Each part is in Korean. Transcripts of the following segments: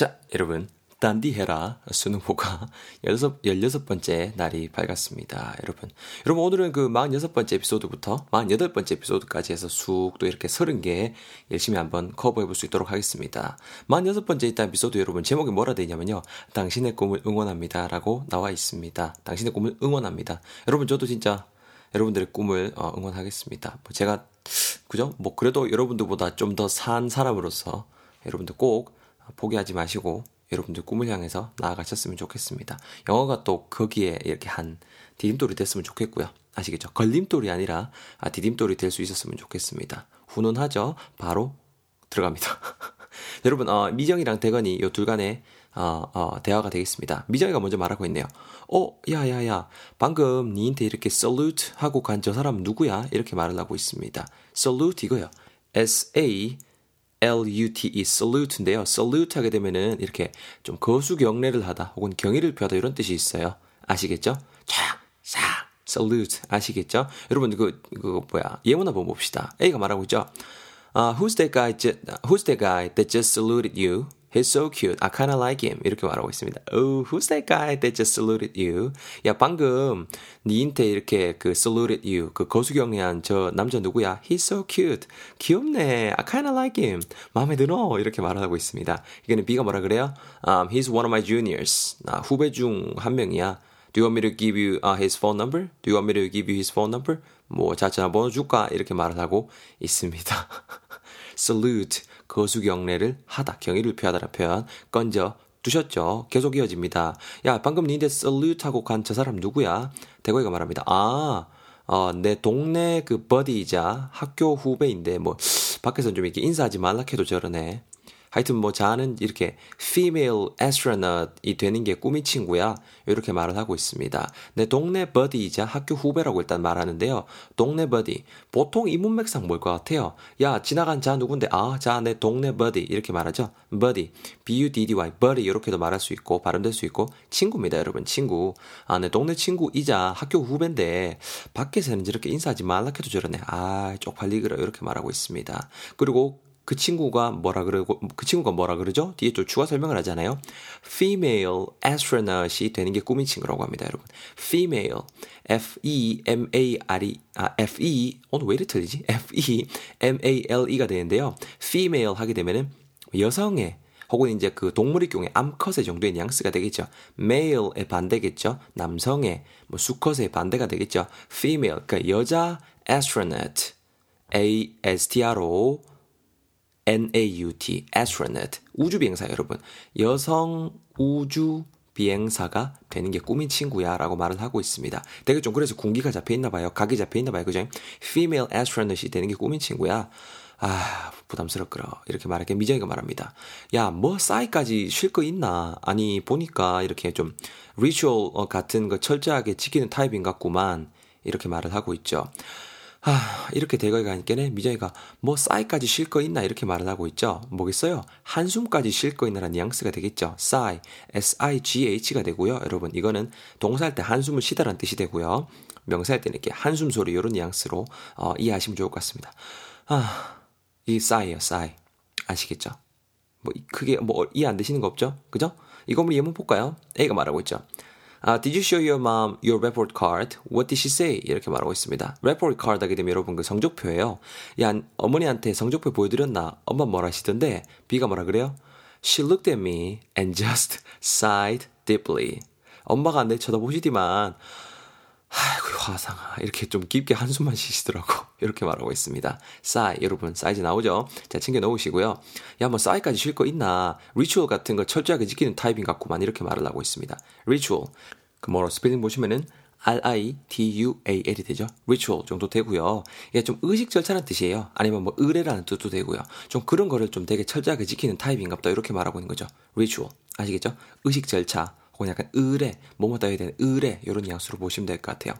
자, 여러분. 딴디해라 수능보가 16, 16번째 날이 밝았습니다. 여러분. 여러분, 오늘은 그 46번째 에피소드부터 48번째 에피소드까지 해서 쑥 또 이렇게 30개 열심히 한번 커버해 볼 수 있도록 하겠습니다. 46번째 있다 에피소드 여러분, 제목이 뭐라 되냐면요. 당신의 꿈을 응원합니다. 라고 나와 있습니다. 당신의 꿈을 응원합니다. 여러분, 저도 진짜 여러분들의 꿈을 어, 응원하겠습니다. 뭐 제가, 그죠? 뭐, 그래도 여러분들보다 좀 더 산 사람으로서 여러분들 꼭 포기하지 마시고 여러분들 꿈을 향해서 나아가셨으면 좋겠습니다. 영어가 또 거기에 이렇게 한 디딤돌이 됐으면 좋겠고요. 아시겠죠? 걸림돌이 아니라 아, 디딤돌이 될 수 있었으면 좋겠습니다. 훈훈하죠? 바로 들어갑니다. 여러분, 어, 미정이랑 대건이 요 둘 간에 어, 어, 대화가 되겠습니다. 미정이가 먼저 말하고 있네요. 어, 야, 야, 야, 방금 니한테 이렇게 salute 하고 간 저 사람 누구야? 이렇게 말을 하고 있습니다. salute 이거요. S-A L-U-T-E, salute인데요. salute 하게 되면은 이렇게 좀 거수 경례를 하다 혹은 경의를 표하다 이런 뜻이 있어요. 아시겠죠? 쫙, 싹, salute. 아시겠죠? 여러분, 그, 그, 뭐야. 예문 한번 봅시다. A가 말하고 있죠? Uh, who's that guy, who's that guy that just saluted you? He's so cute. I kinda like him. 이렇게 말하고 있습니다. Oh, who's that guy that just saluted you? 야, 방금 니한테 이렇게 그 saluted you, 그 거수경례한 저 남자 누구야? He's so cute. 귀엽네. I kinda like him. 마음에 들어. 이렇게 말하고 있습니다. 이거는 B가 뭐라 그래요? Um, he's one of my juniors. 나 후배 중 한 명이야. Do you want me to give you uh, his phone number? Do you want me to give you his phone number? 뭐 자 전화번호 줄까? 이렇게 말을 하고 있습니다. Salute 거수 경례를 하다 경의를 표하다라는 표현 건져 두셨죠. 계속 이어집니다. 야 방금 니네 salute 하고 간 저 사람 누구야? 대건이가 말합니다. 아 어, 내 동네 그 buddy이자 학교 후배인데 뭐 밖에서 좀 이렇게 인사하지 말라 해도 저러네. 하여튼 뭐 자는 이렇게 female astronaut이 되는 게 꿈인 친구야. 이렇게 말을 하고 있습니다. 내 동네 buddy이자 학교 후배라고 일단 말하는데요. 동네 buddy. 보통 이 문맥상 뭘 것 같아요? 야, 지나간 자 누군데? 아, 자, 내 동네 buddy. 이렇게 말하죠. buddy. B-U-D-D-Y. buddy. 이렇게도 말할 수 있고, 발음될 수 있고, 친구입니다, 여러분. 친구. 아, 내 동네 친구이자 학교 후배인데, 밖에서는 이렇게 인사하지 말라 해도 저러네. 아, 쪽팔리그라. 이렇게 말하고 있습니다. 그리고 그 친구가 뭐라 그러고 그 친구가 뭐라 그러죠? 뒤에 좀 추가 설명을 하잖아요. female astronaut이 되는 게 꿈인 친구라고 합니다, 여러분. female F E M A R E 아 F E 오늘 왜 이렇게 틀리지? F E M A L E가 되는데요. female 하게 되면은 여성의 혹은 이제 그 동물의 경우에 암컷의 정도의 뉘앙스가 되겠죠. male의 반대겠죠. 남성의 뭐 수컷의 반대가 되겠죠. female 그러니까 여자 astronaut A S T R O NAUT, astronaut, 우주 비행사 여러분. 여성 우주 비행사가 되는 게 꿈인 친구야 라고 말을 하고 있습니다. 되게 좀 그래서 군기가 잡혀 있나 봐요. 각이 잡혀 있나 봐요. 그죠? female astronaut이 되는 게 꿈인 친구야. 아, 부담스럽더라. 이렇게 말할게 미정이가 말합니다. 야, 뭐 sigh까지 쉴 거 있나? 아니, 보니까 이렇게 좀 ritual 같은 거 철저하게 지키는 타입인갑구만. 이렇게 말을 하고 있죠. 아, 이렇게 대건이가 하니까는 미정이가 뭐 sigh까지 쉴 거 있나 이렇게 말을 하고 있죠. 뭐겠어요? 한숨까지 쉴 거 있나라는 뉘앙스가 되겠죠. sigh, S-I-G-H가 되고요. 여러분, 이거는 동사할 때 한숨을 쉬다라는 뜻이 되고요. 명사할 때는 이렇게 한숨 소리 이런 뉘앙스로 어, 이해하시면 좋을 것 같습니다. 아, 이 싸이요, 싸이. 아시겠죠? 뭐 크게 뭐 이해 안 되시는 거 없죠? 그죠? 이거 한번 예문 볼까요? A가 말하고 있죠. Uh, did you show your mom your report card? What did she say? 이렇게 말하고 있습니다. report card 하게 되면 여러분 그 성적표예요. 야, 어머니한테 성적표 보여드렸나? 엄마 뭐라 하시던데? B가 뭐라 그래요? She looked at me and just sighed deeply. 엄마가 내 쳐다보시디만 아이고 화상아 이렇게 좀 깊게 한숨만 쉬시더라고 이렇게 말하고 있습니다. sigh 여러분 sighed 나오죠? 자 챙겨 놓으시고요. 야 뭐 sigh까지 쉴 거 있나? ritual 같은 거 철저하게 지키는 타입인갑구만 이렇게 말을 하고 있습니다. ritual 그 뭐로 스펠링 보시면은 R-I-T-U-A-L이 되죠. ritual 정도 되고요. 이게 좀 의식 절차라는 뜻이에요. 아니면 뭐 의례라는 뜻도 되고요. 좀 그런 거를 좀 되게 철저하게 지키는 타입인갑다. 이렇게 말하고 있는 거죠. ritual. 아시겠죠? 의식 절차. 혹은 약간 의뢰, 뭐뭐 따야 되는 의뢰 이런 뉘앙스로 보시면 될 것 같아요.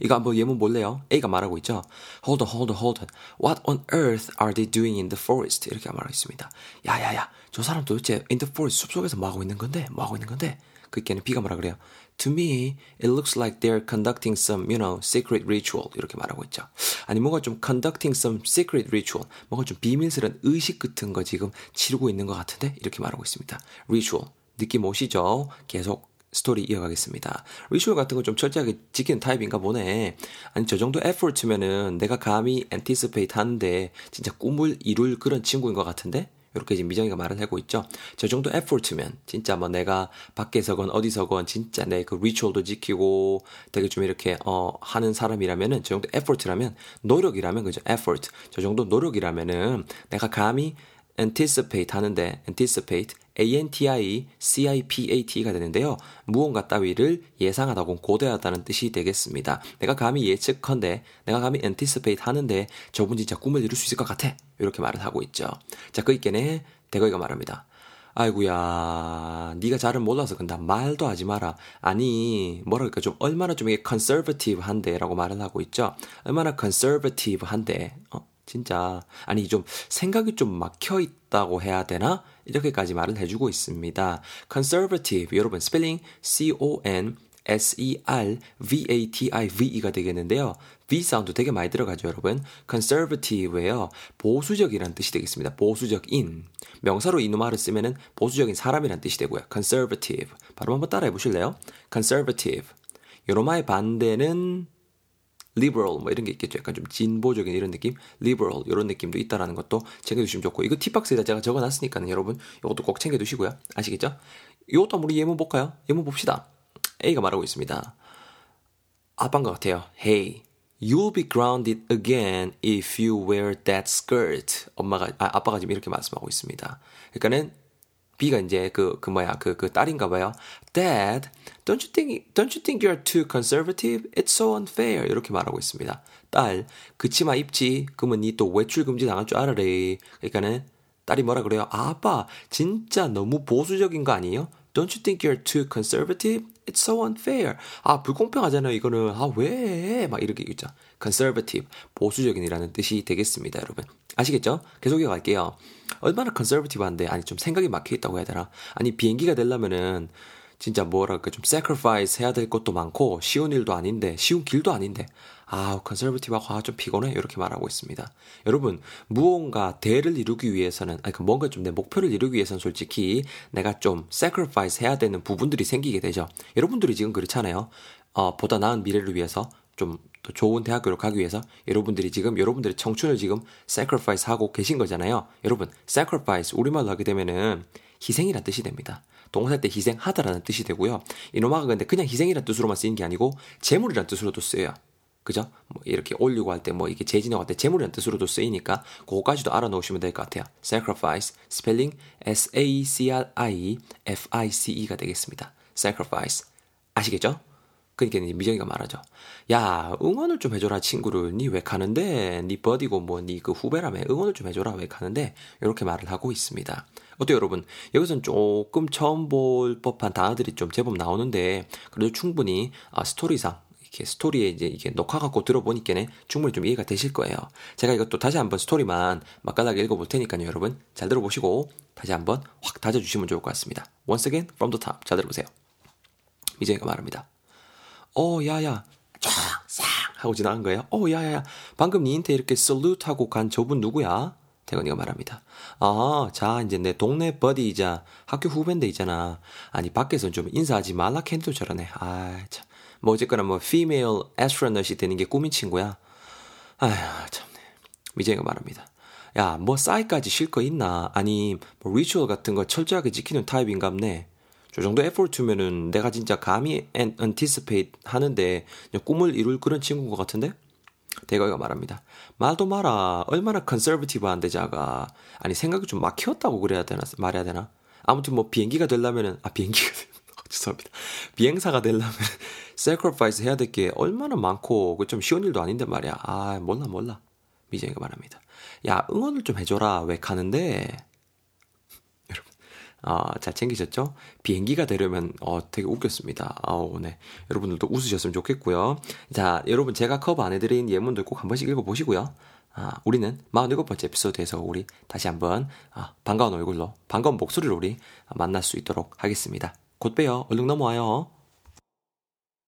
이거 한번 예문 볼래요? A가 말하고 있죠. Hold on, hold on, hold on. What on earth are they doing in the forest? 이렇게 말하고 있습니다. 야야야, 저 사람 도대체 in the forest 숲 속에서 뭐 하고 있는 건데? 뭐 하고 있는 건데? 그 있게는 B가 뭐라 그래요? To me, it looks like they're conducting some, you know, secret ritual. 이렇게 말하고 있죠. 아니, 뭔가 좀 conducting some secret ritual. 뭔가 좀 비밀스러운 의식 같은 거 지금 치르고 있는 것 같은데? 이렇게 말하고 있습니다. ritual. 느낌 오시죠? 계속 스토리 이어가겠습니다. ritual 같은 거 좀 철저하게 지키는 타입인가 보네. 아니 저 정도 effort면은 내가 감히 anticipate 하는데 진짜 꿈을 이룰 그런 친구인 것 같은데 이렇게 지금 미정이가 말을 하고 있죠. 저 정도 effort면 진짜 뭐 내가 밖에서건 어디서건 진짜 내 그 ritual도 지키고 되게 좀 이렇게 어 하는 사람이라면은 저 정도 에포트라면 노력이라면 그죠 에포트 저 정도 노력이라면은 내가 감히 anticipate 하는데 anticipate A-N-T-I-C-I-P-A-T가 되는데요. 무언가 따위를 예상하다고 고대하다는 뜻이 되겠습니다. 내가 감히 예측컨대, 내가 감히 anticipate 하는데 저분 진짜 꿈을 이룰 수 있을 것 같아. 이렇게 말을 하고 있죠. 자, 그 있게네 대거이가 말합니다. 아이구야, 네가 잘은 몰라서 근다 말도 하지 마라. 아니, 뭐랄까 좀 얼마나 좀 이게 conservative한데라고 말을 하고 있죠. 얼마나 conservative한데, 어? 진짜 아니 좀 생각이 좀 막혀 있다고 해야 되나 이렇게까지 말을 해주고 있습니다. conservative 여러분 스펠링 C O N S-E-R-V-A-T-I-V-E가 되겠는데요. V 사운드 되게 많이 들어가죠, 여러분. conservative예요. 보수적이라는 뜻이 되겠습니다. 보수적인. 명사로 이 말을 쓰면은 보수적인 사람이라는 뜻이 되고요. conservative. 바로 한번 따라해 보실래요? conservative. 요로마의 반대는 liberal 뭐 이런 게 있겠죠. 약간 좀 진보적인 이런 느낌, liberal 이런 느낌도 있다라는 것도 챙겨두시면 좋고 이거 티박스에다 제가 적어놨으니까는 여러분 이것도 꼭 챙겨두시고요. 아시겠죠? 이것도 한번 우리 예문 볼까요? 예문 봅시다. A가 말하고 있습니다. 아빠인 것 같아요. Hey, you'll be grounded again if you wear that skirt. 엄마가 아, 아빠가 지금 이렇게 말씀하고 있습니다. 그러니까는 B가 이제 그, 그 뭐야, 그, 그 딸인가 봐요. Dad, don't you think, don't you think you're too conservative? It's so unfair. 이렇게 말하고 있습니다. 딸, 그 치마 입지? 그러면 니 또 외출 금지 당할 줄 알아래. 그러니까는 딸이 뭐라 그래요? 아, 아빠, 진짜 너무 보수적인 거 아니에요? Don't you think you're too conservative? It's so unfair. 아, 불공평하잖아요, 이거는. 아, 왜? 막 이렇게 있죠. conservative, 보수적인이라는 뜻이 되겠습니다, 여러분. 아시겠죠? 계속 이어갈게요. 얼마나 컨서버티브한데 아니 좀 생각이 막혀 있다고 해야 되나? 아니 비행기가 되려면은 진짜 뭐랄까 좀 sacrifice 해야 될 것도 많고 쉬운 일도 아닌데 쉬운 길도 아닌데 아 컨서버티브하고 아, 좀 피곤해 이렇게 말하고 있습니다. 여러분 무언가 대를 이루기 위해서는 아니 그 뭔가 좀 내 목표를 이루기 위해서는 솔직히 내가 좀 sacrifice 해야 되는 부분들이 생기게 되죠. 여러분들이 지금 그렇잖아요. 어 보다 나은 미래를 위해서 좀또 좋은 대학교를 가기 위해서 여러분들이 지금 여러분들의 청춘을 지금 sacrifice 하고 계신 거잖아요. 여러분, sacrifice 우리말로 하게 되면은 희생이란 뜻이 됩니다. 동사 때 희생하다라는 뜻이 되고요. 이노마가 근데 그냥 희생이란 뜻으로만 쓰인 게 아니고 재물이란 뜻으로도 쓰여요. 그죠? 뭐 이렇게 올리고 할 때 뭐 이게 재진하고 할때 재물이란 뜻으로도 쓰이니까 그거까지도 알아놓으시면 될 것 같아요. sacrifice 스펠링 S A C R I F I C E가 되겠습니다. sacrifice 아시겠죠? 그러니까 이제 미정이가 말하죠. 야, 응원을 좀 해줘라, 친구를. 니 왜 가는데? 니 버디고 뭐, 니 그 후배라며. 응원을 좀 해줘라, 왜 가는데? 이렇게 말을 하고 있습니다. 어때요, 여러분? 여기서는 조금 처음 볼 법한 단어들이 좀 제법 나오는데, 그래도 충분히, 아, 스토리상, 이렇게 스토리에 이제 이게 녹화 갖고 들어보니까는 충분히 좀 이해가 되실 거예요. 제가 이것도 다시 한번 스토리만 맛깔나게 읽어볼 테니까요, 여러분. 잘 들어보시고, 다시 한번 확 다져주시면 좋을 것 같습니다. Once again, from the top. 잘 들어보세요. 미정이가 말합니다. 어, 야야. 쫙, 싹 하고 지나간 거예요. 어, 야야야. 방금 니한테 이렇게 salute 하고 간 저분 누구야? 대건이가 말합니다. 아, 자, 이제 내 동네 buddy이자 학교 후배인데 있잖아. 아니, 밖에서 좀 인사하지 말라 캐도 저러네. 아, 참. 뭐, 어쨌거나 뭐, female astronaut이 되는 게 꿈인 친구야. 아휴, 참네. 미정이가 말합니다. 야, 뭐, sigh까지 쉴 거 있나? 아니, 뭐, ritual 같은 거 철저하게 지키는 타입인갑네. 저 정도 에포트면은 내가 진짜 감히 anticipate 하는데 꿈을 이룰 그런 친구인 것 같은데? 대거이가 말합니다. 말도 마라. 얼마나 컨서버티브한데 자가. 아니 생각이 좀 막혔다고 그래야 되나 말해야 되나? 아무튼 뭐 비행기가 되려면은 아 비행기가 죄송합니다. 비행사가 되려면 sacrifice 해야 될 게 얼마나 많고 그 좀 쉬운 일도 아닌데 말이야. 아 몰라 몰라. 미정이가 말합니다. 야 응원을 좀 해줘라. 왜 가는데? 어, 잘 챙기셨죠? 비행기가 되려면 어, 되게 웃겼습니다. 아우, 네. 여러분들도 웃으셨으면 좋겠고요. 자, 여러분 제가 커버 안 해드린 예문들 꼭 한 번씩 읽어보시고요. 아, 우리는 47번째 에피소드에서 우리 다시 한번 아, 반가운 얼굴로, 반가운 목소리로 우리 만날 수 있도록 하겠습니다. 곧 봬요. 얼른 넘어와요.